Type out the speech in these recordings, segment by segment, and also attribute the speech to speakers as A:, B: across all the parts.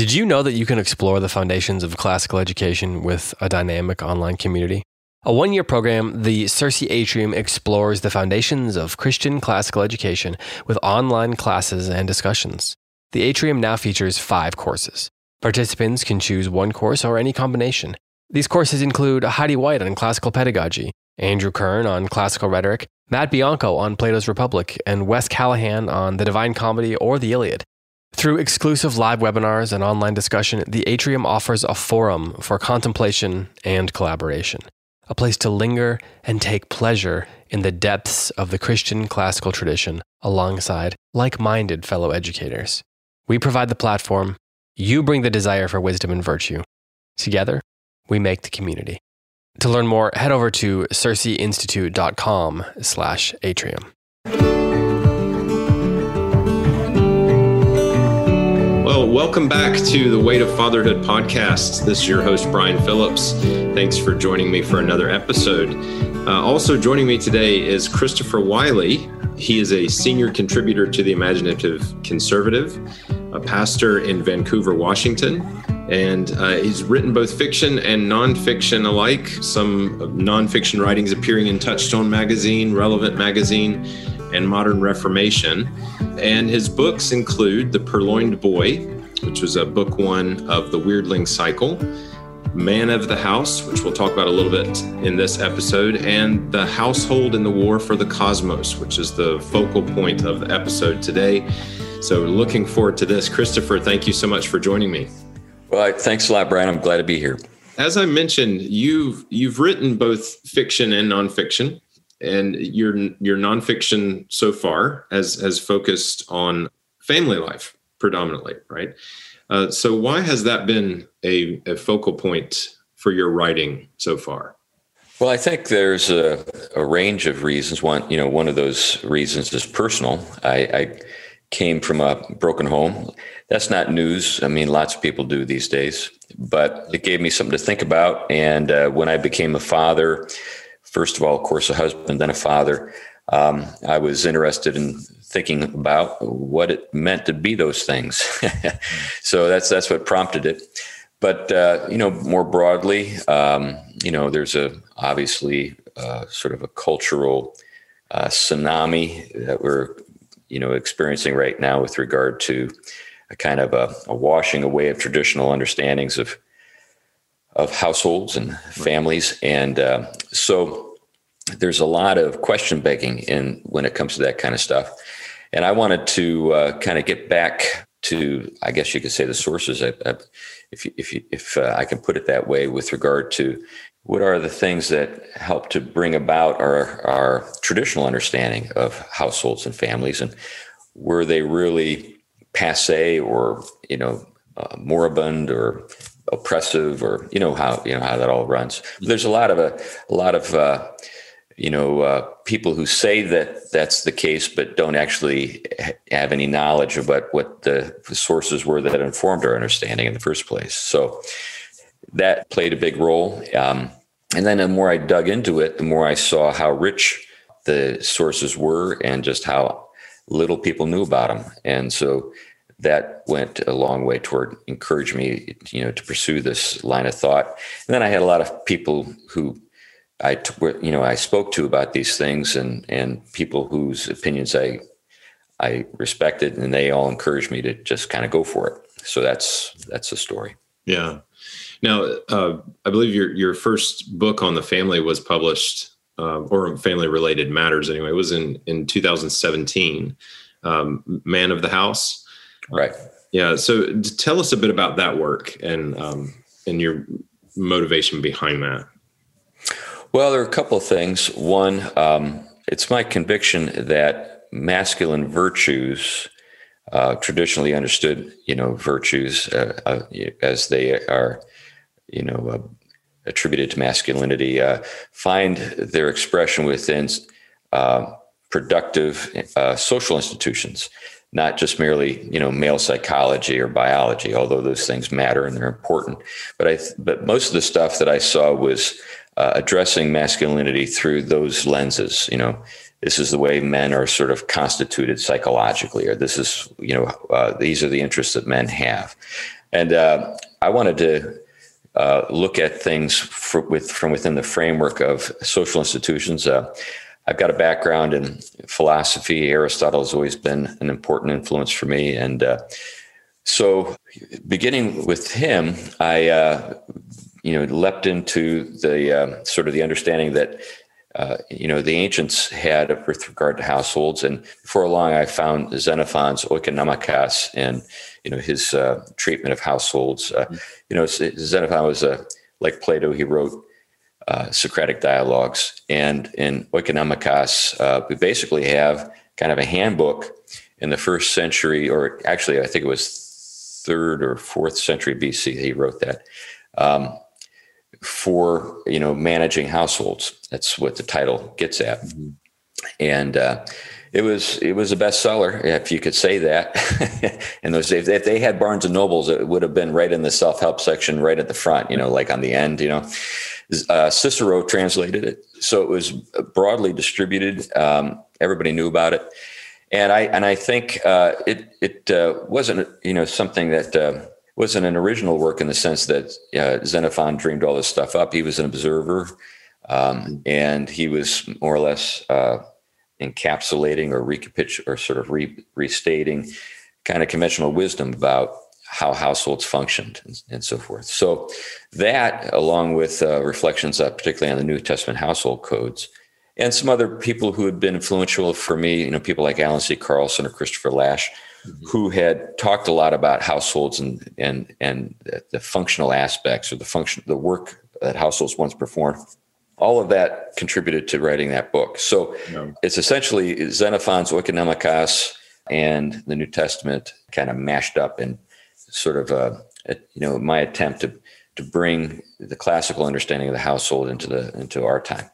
A: Did you know that you can explore the foundations of classical education with a dynamic online community? A one year program, the Circe Atrium explores the foundations of Christian classical education with online classes and discussions. The Atrium now features five courses. Participants can choose one course or any combination. These courses include Heidi White on classical pedagogy, Andrew Kern on classical rhetoric, Matt Bianco on Plato's Republic, and Wes Callahan on the Divine Comedy or the Iliad. Through exclusive live webinars and online discussion, the Atrium offers a forum for contemplation and collaboration, a place to linger and take pleasure in the depths of the Christian classical tradition alongside like minded fellow educators. We provide the platform, you bring the desire for wisdom and virtue. Together, we make the community. To learn more, head over to circeinstitute.com slash atrium.
B: Welcome back to the Way of Fatherhood podcast. This is your host, Brian Phillips. Thanks for joining me for another episode. Uh, also joining me today is Christopher Wiley. He is a senior contributor to the Imaginative Conservative, a pastor in Vancouver, Washington, and uh, he's written both fiction and nonfiction alike. Some nonfiction writings appearing in Touchstone Magazine, Relevant Magazine, and Modern Reformation. And his books include The Purloined Boy, which was a book one of the Weirdling Cycle, Man of the House, which we'll talk about a little bit in this episode, and The Household in the War for the Cosmos, which is the focal point of the episode today. So, looking forward to this. Christopher, thank you so much for joining me.
C: Well, thanks a lot, Brian. I'm glad to be here.
B: As I mentioned, you've you've written both fiction and nonfiction and your your nonfiction so far has has focused on family life predominantly, right? Uh, so why has that been a, a, focal point for your writing so far?
C: Well, I think there's a, a, range of reasons. One, you know, one of those reasons is personal. I, I came from a broken home. That's not news. I mean, lots of people do these days, but it gave me something to think about. And uh, when I became a father, first of all, of course, a husband, then a father. Um, I was interested in thinking about what it meant to be those things. so that's that's what prompted it. But uh, you know, more broadly, um, you know, there's a obviously uh, sort of a cultural uh, tsunami that we're you know experiencing right now with regard to a kind of a, a washing away of traditional understandings of of households and families. And uh, so there's a lot of question begging in when it comes to that kind of stuff. And I wanted to uh, kind of get back to, I guess you could say, the sources, I, I, if if if uh, I can put it that way, with regard to what are the things that help to bring about our our traditional understanding of households and families, and were they really passe or you know uh, moribund or oppressive or you know how you know how that all runs? There's a lot of a, a lot of uh, you know uh, people who say that that's the case but don't actually have any knowledge about what the, sources were that informed our understanding in the first place. So that played a big role. Um, and then the more i dug into it the more i saw how rich the sources were and just how little people knew about them. And so that went a long way toward encourage me, you know, to pursue this line of thought. And then I had a lot of people who I, you know, I spoke to about these things, and and people whose opinions I I respected, and they all encouraged me to just kind of go for it. So that's that's the story.
B: Yeah. Now, uh, I believe your your first book on the family was published, uh, or family related matters anyway. It was in in 2017. Um, Man of the House.
C: Right.
B: Yeah. So tell us a bit about that work and um, and your motivation behind that.
C: Well, there are a couple of things. One, um, it's my conviction that masculine virtues uh, traditionally understood, you know, virtues uh, uh, as they are, you know, uh, attributed to masculinity, uh, find their expression within uh, productive social institutions, not just merely, you know, male psychology or biology, although those things matter and they're important. But I, but most of the stuff that I saw was addressing masculinity through those lenses, you know this is the way men are sort of constituted psychologically, or this is, you know, uh, these are the interests that men have. And uh, I wanted to uh, look at things with, from within the framework of social institutions. Uh, I've got a background in philosophy. Aristotle has always been an important influence for me. And uh, so, beginning with him, I, uh, you know, leapt into the sort of the understanding that uh, you know, the ancients had with regard to households. And before long, I found Xenophon's Oikonomikos and, you know, his uh, treatment of households. Uh, you know, Xenophon was a, like Plato, he wrote uh, Socratic dialogues. And in Oikonomikos, uh, we basically have kind of a handbook in the first century, or actually, I think it was third or fourth century BC, he wrote that. Um, for you know managing households. That's what the title gets at, mm-hmm. and uh, it was it was a bestseller, if you could say that. and those days, if they had Barnes and Nobles, it would have been right in the self help section, right at the front. You know, like on the end. You know, uh, Cicero translated it, so it was broadly distributed. Um, everybody knew about it, and I and I think uh, it it uh, wasn't you know something that uh, wasn't an original work in the sense that uh, Xenophon dreamed all this stuff up. He was an observer, um, and he was more or less uh, encapsulating or recapitulating or sort of re- restating kind of conventional wisdom about how households functioned and, and so forth. So that, along with uh, reflections, uh, particularly on the New Testament household codes, and some other people who had been influential for me, you know, people like Allan C. Carlson or Christopher Lasch, mm-hmm. who had talked a lot about households and and and the functional aspects or the function the work that households once performed all of that contributed to writing that book so yeah. it's essentially xenophon's oikonomikos and the new testament kind of mashed up in sort of a, a, you know my attempt to to bring the classical understanding of the household into the into our time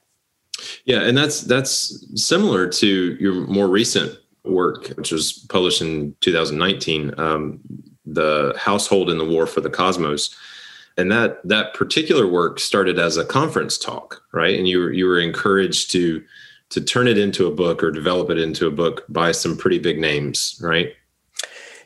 B: yeah and that's that's similar to your more recent work, which was published in 2019, um, the household in the war for the cosmos. And that that particular work started as a conference talk, right? And you you were encouraged to to turn it into a book or develop it into a book by some pretty big names, right?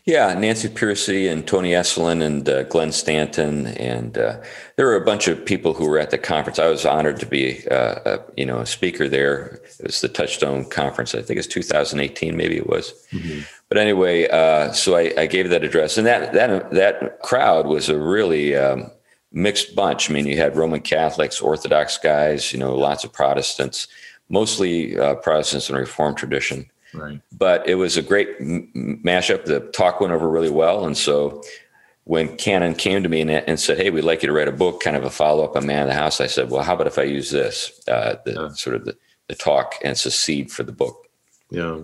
C: Yeah, Nancy Pearcey and Tony Esolen and uh, Glenn Stanton, and uh, there were a bunch of people who were at the conference. I was honored to be, uh, a, you know, a speaker there. It was the Touchstone Conference. I think it's 2018, maybe it was. Mm-hmm. But anyway, uh, so I, I, gave that address, and that that that crowd was a really um, mixed bunch. I mean, you had Roman Catholics, Orthodox guys, you know, lots of Protestants, mostly uh, Protestants and Reformed tradition.
B: Right.
C: But it was a great m- mashup. The talk went over really well, and so when Canon came to me and, and, said, "Hey, we'd like you to write a book, kind of a follow up on Man of the House," I said, "Well, how about if I use this, uh, the yeah. sort of the, the talk, and seed for the book."
B: Yeah.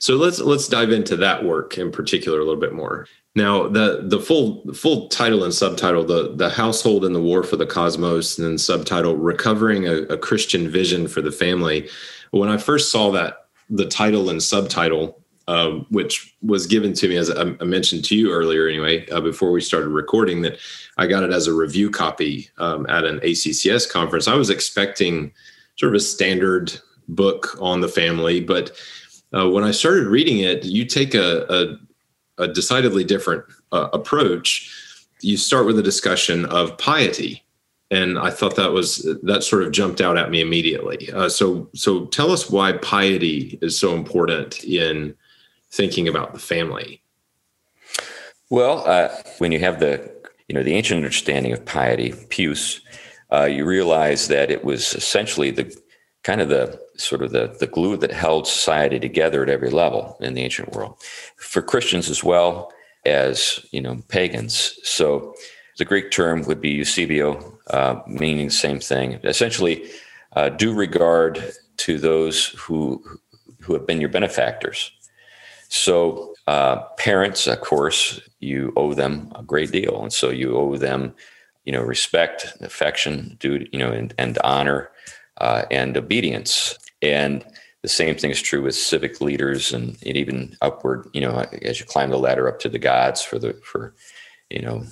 B: So let's let's dive into that work in particular a little bit more. Now, the the full full title and subtitle, the the household and the war for the cosmos, and then subtitle, recovering a, a Christian vision for the family. When I first saw that the title and subtitle, uh, which was given to me as I, mentioned to you earlier, anyway, uh, before we started recording, that I got it as a review copy um, at an ACCS conference. I was expecting sort of a standard book on the family, but uh, when I started reading it, you take a, a, a decidedly different uh, approach. You start with a discussion of piety and I thought that was that sort of jumped out at me immediately. Uh, so, so tell us why piety is so important in thinking about the family.
C: Well, uh, when you have the you know the ancient understanding of piety, pious, uh, you realize that it was essentially the kind of the sort of the the glue that held society together at every level in the ancient world, for Christians as well as you know pagans. So the Greek term would be eusebeia, uh, meaning the same thing. Essentially, uh, due regard to those who who have been your benefactors. So, uh, parents, of course, you owe them a great deal, and so you owe them, you know, respect, affection, duty, you know, and, and honor uh, and obedience. And the same thing is true with civic leaders, and, and even upward, you know, as you climb the ladder up to the gods for the for, you know,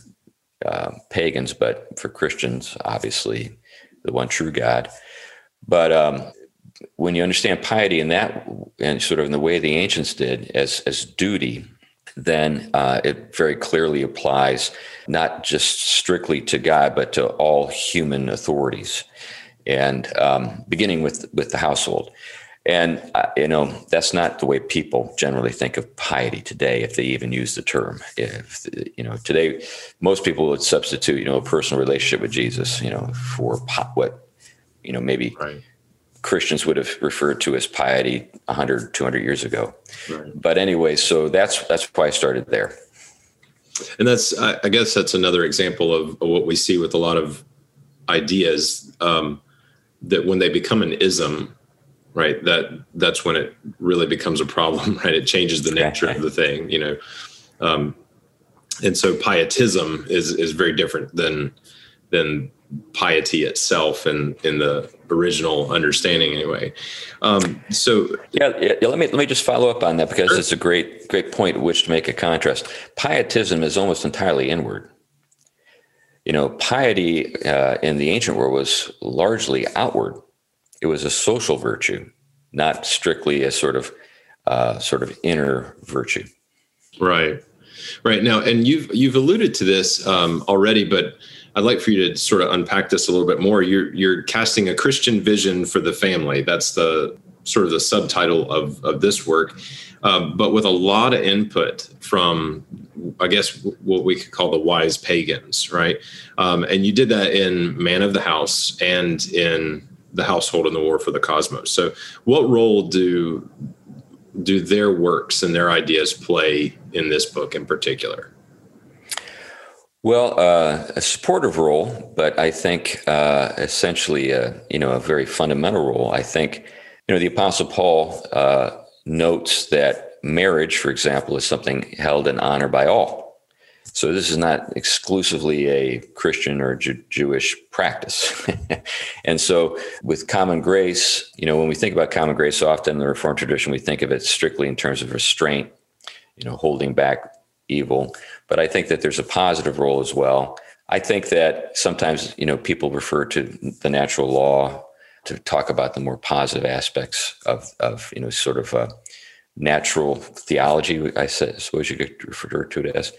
C: uh, pagans, but for Christians, obviously, the one true God. But um, when you understand piety in that and sort of in the way the ancients did as as duty, then uh, it very clearly applies not just strictly to God, but to all human authorities, and um, beginning with with the household. And uh, you know that's not the way people generally think of piety today, if they even use the term. If you know today, most people would substitute you know a personal relationship with Jesus, you know, for what you know maybe right. Christians would have referred to as piety 100, 200 years ago. Right. But anyway, so that's that's why I started there.
B: And that's, I guess, that's another example of, what we see with a lot of ideas um, that when they become an ism, right, that that's when it really becomes a problem, right? It changes the nature of the thing, you know. Um, and so pietism is is very different than than piety itself and in the original understanding anyway um, so
C: yeah, yeah, let me let me just follow up on that because sure. it's a great great point at which to make a contrast pietism is almost entirely inward you know piety uh, in the ancient world was largely outward it was a social virtue not strictly a sort of uh, sort of inner virtue
B: right right now and you've you've alluded to this um, already but I'd like for you to sort of unpack this a little bit more. You're you're casting a Christian vision for the family. That's the sort of the subtitle of of this work, um, but with a lot of input from, I guess, what we could call the wise pagans, right? Um, and you did that in Man of the House and in the Household and the War for the Cosmos. So, what role do do their works and their ideas play in this book in particular?
C: Well, uh, a supportive role, but I think uh, essentially, a, you know, a very fundamental role. I think, you know, the Apostle Paul uh, notes that marriage, for example, is something held in honor by all. So this is not exclusively a Christian or Jew- Jewish practice. and so, with common grace, you know, when we think about common grace, often in the Reformed tradition, we think of it strictly in terms of restraint, you know, holding back evil but I think that there's a positive role as well. I think that sometimes you know people refer to the natural law to talk about the more positive aspects of of you know sort of a natural theology. I suppose you could refer to it as,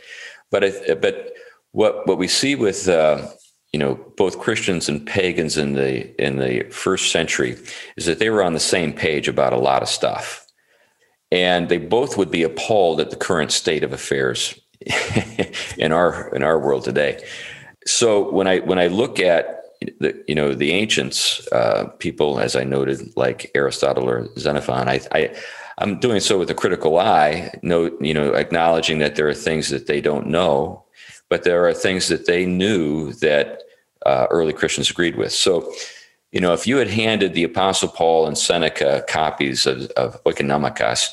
C: but I, but what what we see with uh, you know both Christians and pagans in the in the first century is that they were on the same page about a lot of stuff, and they both would be appalled at the current state of affairs in our in our world today. So when I when I look at the you know the ancients uh, people, as I noted, like Aristotle or Xenophon, I, I I'm doing so with a critical eye, no, you know, acknowledging that there are things that they don't know, but there are things that they knew that uh, early Christians agreed with. So, you know, if you had handed the Apostle Paul and Seneca copies of, of Oikonomikos,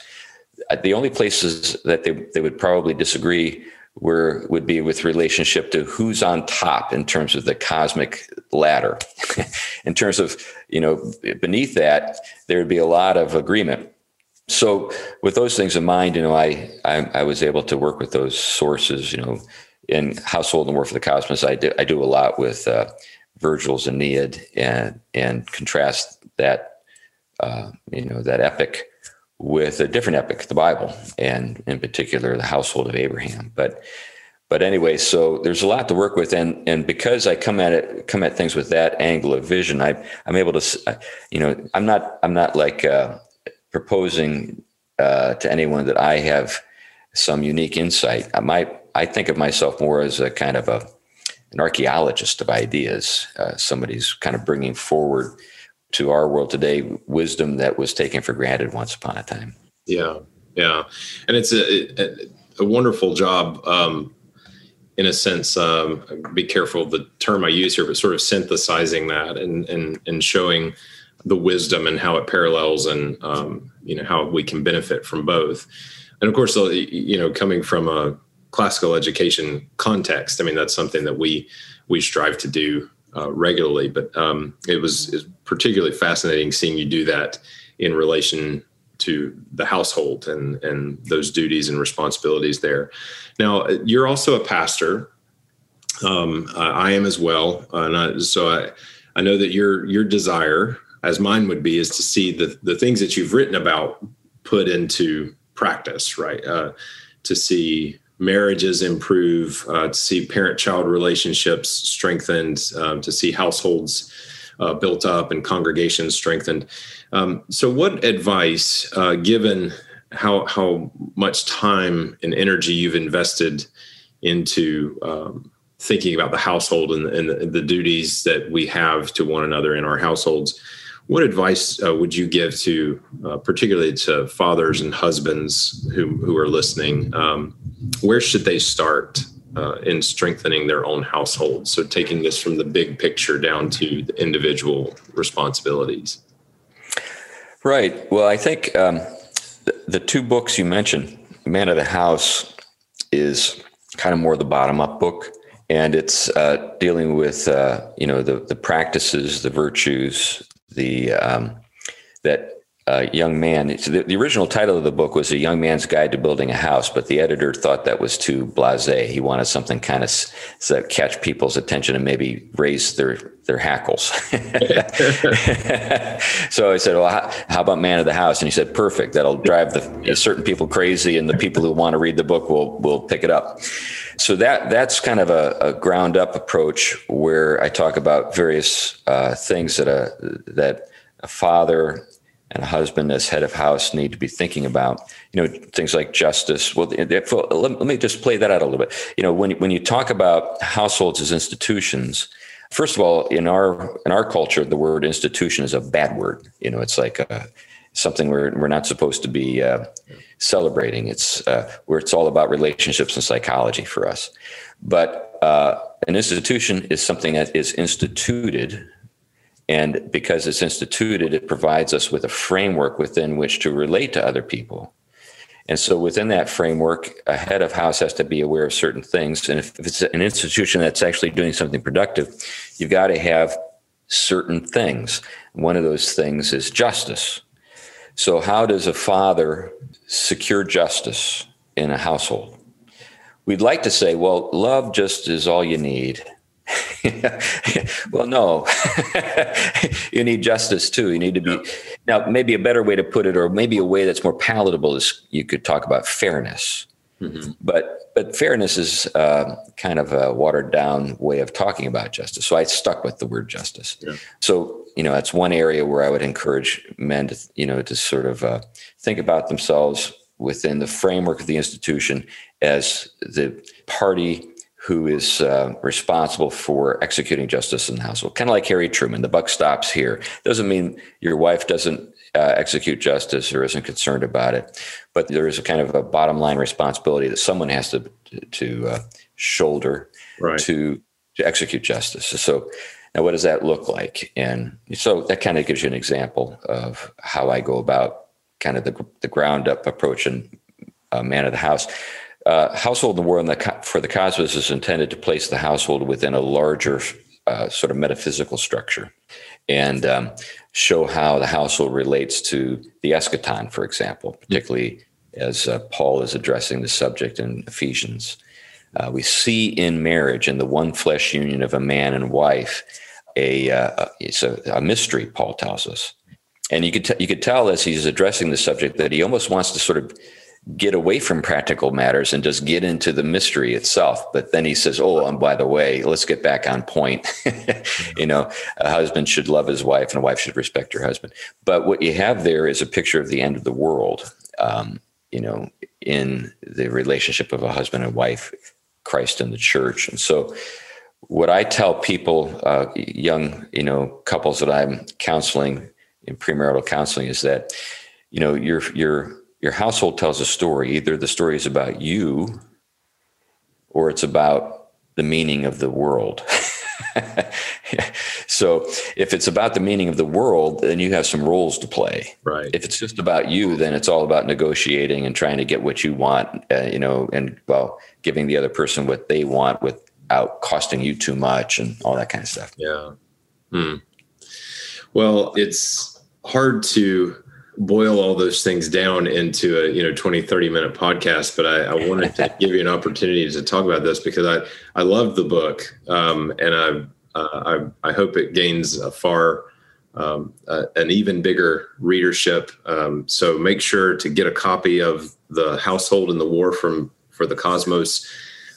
C: the only places that they, they would probably disagree were would be with relationship to who's on top in terms of the cosmic ladder. in terms of you know beneath that, there would be a lot of agreement. So with those things in mind, you know, I, I, I was able to work with those sources. You know, in Household and War for the Cosmos, I do I do a lot with uh, Virgil's Aeneid and and contrast that uh, you know that epic with a different epic, the Bible, and in particular the household of Abraham. But but anyway, so there's a lot to work with, and and because I come at it come at things with that angle of vision, I I'm able to, you know, I'm not I'm not like uh, proposing uh, to anyone that I have some unique insight. I might I think of myself more as a kind of a an archaeologist of ideas, uh, somebody's kind of bringing forward to our world today wisdom that was taken for granted once upon a time.
B: Yeah, yeah, and it's a, a, a wonderful job. Um, in a sense, um, be careful the term I use here, but sort of synthesizing that and and and showing the wisdom and how it parallels and um, you know how we can benefit from both. and of course, you know, coming from a classical education context, I mean, that's something that we we strive to do uh, regularly. But um, it, was, particularly fascinating seeing you do that in relation to the household and and those duties and responsibilities there. Now, you're also a pastor. Um, I am as well, and I, so I I know that your your desire, as mine would be, is to see the the things that you've written about put into practice, right? Uh, to see marriages improve, uh, to see parent-child relationships strengthened, um, to see households uh, built up and congregations strengthened. Um, so, what advice, uh, given how how much time and energy you've invested into um, thinking about the household and, and the, the, duties that we have to one another in our households, what advice uh, would you give to, uh, particularly to fathers and husbands who who are listening? Um, where should they start uh, in strengthening their own household? So, taking this from the big picture down to the individual responsibilities.
C: Right. Well, I think um, the, the two books you mentioned, Man of the House, is kind of more the bottom up book. And it's uh, dealing with uh, you know the the practices, the virtues, the um, that a young man. The, the, original title of the book was A Young Man's Guide to Building a House, but the editor thought that was too blase. He wanted something kind of to catch people's attention and maybe raise their, their hackles. so I said, Well, how, how, about Man of the House? And he said, Perfect. That'll drive the certain people crazy, and the people who want to read the book will, will pick it up. So that that's kind of a, a ground up approach where I talk about various uh, things that a that a father and a husband as head of house need to be thinking about you know things like justice. Well let, me just play that out a little bit. You know when, when you talk about households as institutions first of all in our in our culture the word institution is a bad word. You know it's like a, something we're, we're not supposed to be uh, celebrating. It's uh, where it's all about relationships and psychology for us. But uh, an institution is something that is instituted and because it's instituted, it provides us with a framework within which to relate to other people. And so within that framework, a head of house has to be aware of certain things. And if it's an institution that's actually doing something productive, you've got to have certain things. One of those things is justice. So, how does a father secure justice in a household? We'd like to say, well, love just is all you need. well, no. you need justice too. You need to be yeah. now. Maybe a better way to put it, or maybe a way that's more palatable, is you could talk about fairness. Mm-hmm. But but fairness is uh, kind of a watered down way of talking about justice. So I stuck with the word justice. Yeah. So you know that's one area where I would encourage men to you know to sort of uh, think about themselves within the framework of the institution as the party who is uh, responsible for executing justice in the household. Kind of like Harry Truman, the buck stops here. Doesn't mean your wife doesn't uh, execute justice or isn't concerned about it, but there is a kind of a bottom line responsibility that someone has to to uh, shoulder right. to to execute justice. So. Now, what does that look like? And so that kind of gives you an example of how I go about kind of the, the ground up approach and uh, man of the house uh, household in the world the, for the cosmos is intended to place the household within a larger uh, sort of metaphysical structure and um, show how the household relates to the eschaton, for example, particularly as uh, Paul is addressing the subject in Ephesians. Uh, we see in marriage, in the one flesh union of a man and wife, a uh, it's a, a, mystery. Paul tells us, and you could t- you could tell as he's addressing the subject that he almost wants to sort of get away from practical matters and just get into the mystery itself. But then he says, Oh, and by the way, let's get back on point. you know, a husband should love his wife and a wife should respect her husband. But what you have there is a picture of the end of the world, um, you know, in the relationship of a husband and wife, Christ and the church. And so, what I tell people, uh, young, you know, couples that I'm counseling in premarital counseling is that, you know, you're, you're, your household tells a story. Either the story is about you or it's about the meaning of the world. so if it's about the meaning of the world, then you have some roles to play.
B: Right.
C: If it's just about you, then it's all about negotiating and trying to get what you want, uh, you know, and well, giving the other person what they want without costing you too much and all that kind of stuff.
B: Yeah. Hmm. Well, it's hard to boil all those things down into a you know 20 30 minute podcast but i, I wanted to give you an opportunity to talk about this because i i love the book um, and I, uh, I i hope it gains a far um, an even bigger readership. Um, so make sure to get a copy of the household in the war from for the cosmos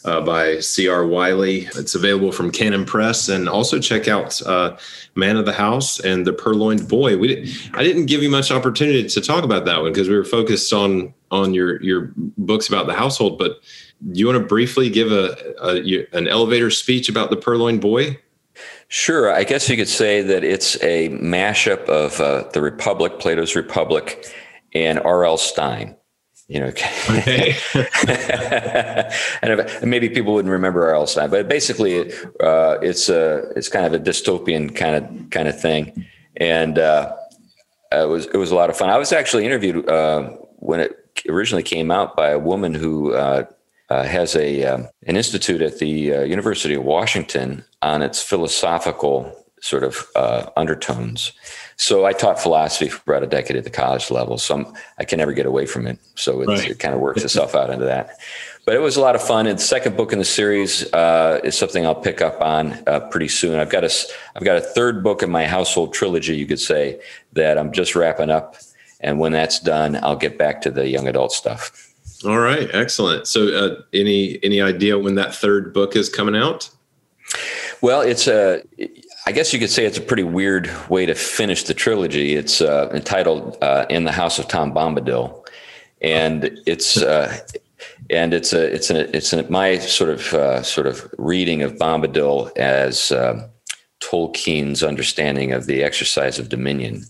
B: uh, by C.R. Wiley. It's available from Canon Press, and also check out uh, Man of the House and The Purloined Boy. We I didn't give you much opportunity to talk about that one because we were focused on on your your books about the household. But do you want to briefly give a, a an elevator speech about The Purloined Boy?
C: Sure. I guess you could say that it's a mashup of uh, the Republic, Plato's Republic, and R.L. Stine you know. Okay. and if, maybe people wouldn't remember R.L. Stine, but basically, uh, it's a it's kind of a dystopian kind of kind of thing, and uh, it was it was a lot of fun. I was actually interviewed uh, when it originally came out by a woman who. Uh, uh, has a um, an institute at the uh, University of Washington on its philosophical sort of undertones, so I taught philosophy for about a decade at the college level. So I'm, I can never get away from it. So right. it kind of works itself out into that. But it was a lot of fun. And the second book in the series uh, is something I'll pick up on uh, pretty soon. I've got a I've got a third book in my household trilogy, you could say, that I'm just wrapping up. And when that's done, I'll get back to the young adult stuff.
B: All right, excellent. So, uh, any any idea when that third book is coming out?
C: Well, it's a I guess you could say it's a pretty weird way to finish the trilogy. It's uh, entitled uh, "In the House of Tom Bombadil," and it's uh, and it's a it's an it's an, my sort of uh, sort of reading of Bombadil as um, Tolkien's understanding of the exercise of dominion,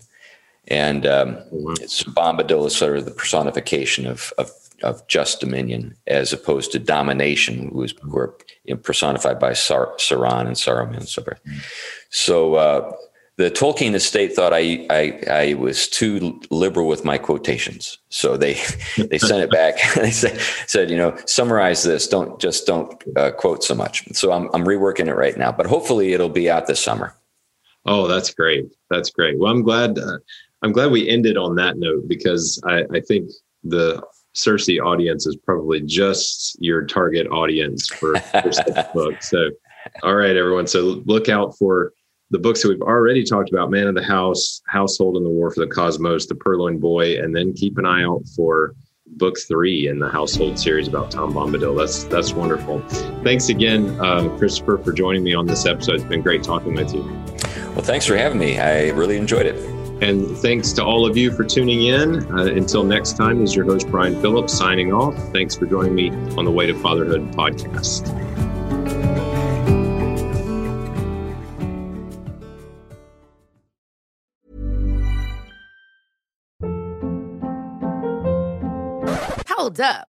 C: and um, it's Bombadil is sort of the personification of of of just dominion as opposed to domination, who, is, who are personified by Sar- Sauron and Saruman and so forth. So uh, the Tolkien estate thought I, I, I was too liberal with my quotations, so they they sent it back. they said, said, you know, summarize this. Don't just don't uh, quote so much. So I'm I'm reworking it right now, but hopefully it'll be out this summer.
B: Oh, that's great. That's great. Well, I'm glad. Uh, I'm glad we ended on that note because I, I think the Circe audience is probably just your target audience for, for such books. So, all right, everyone. So look out for the books that we've already talked about Man of the House, Household in the War for the Cosmos, The Purloined Boy, and then keep an eye out for book three in the Household series about Tom Bombadil. That's that's wonderful. Thanks again, uh, Christopher, for joining me on this episode. It's been great talking with you.
C: Well, thanks for having me. I really enjoyed it.
B: And thanks to all of you for tuning in. Uh, until next time, is your host, Brian Phillips, signing off. Thanks for joining me on the Way to Fatherhood podcast.
D: Hold up.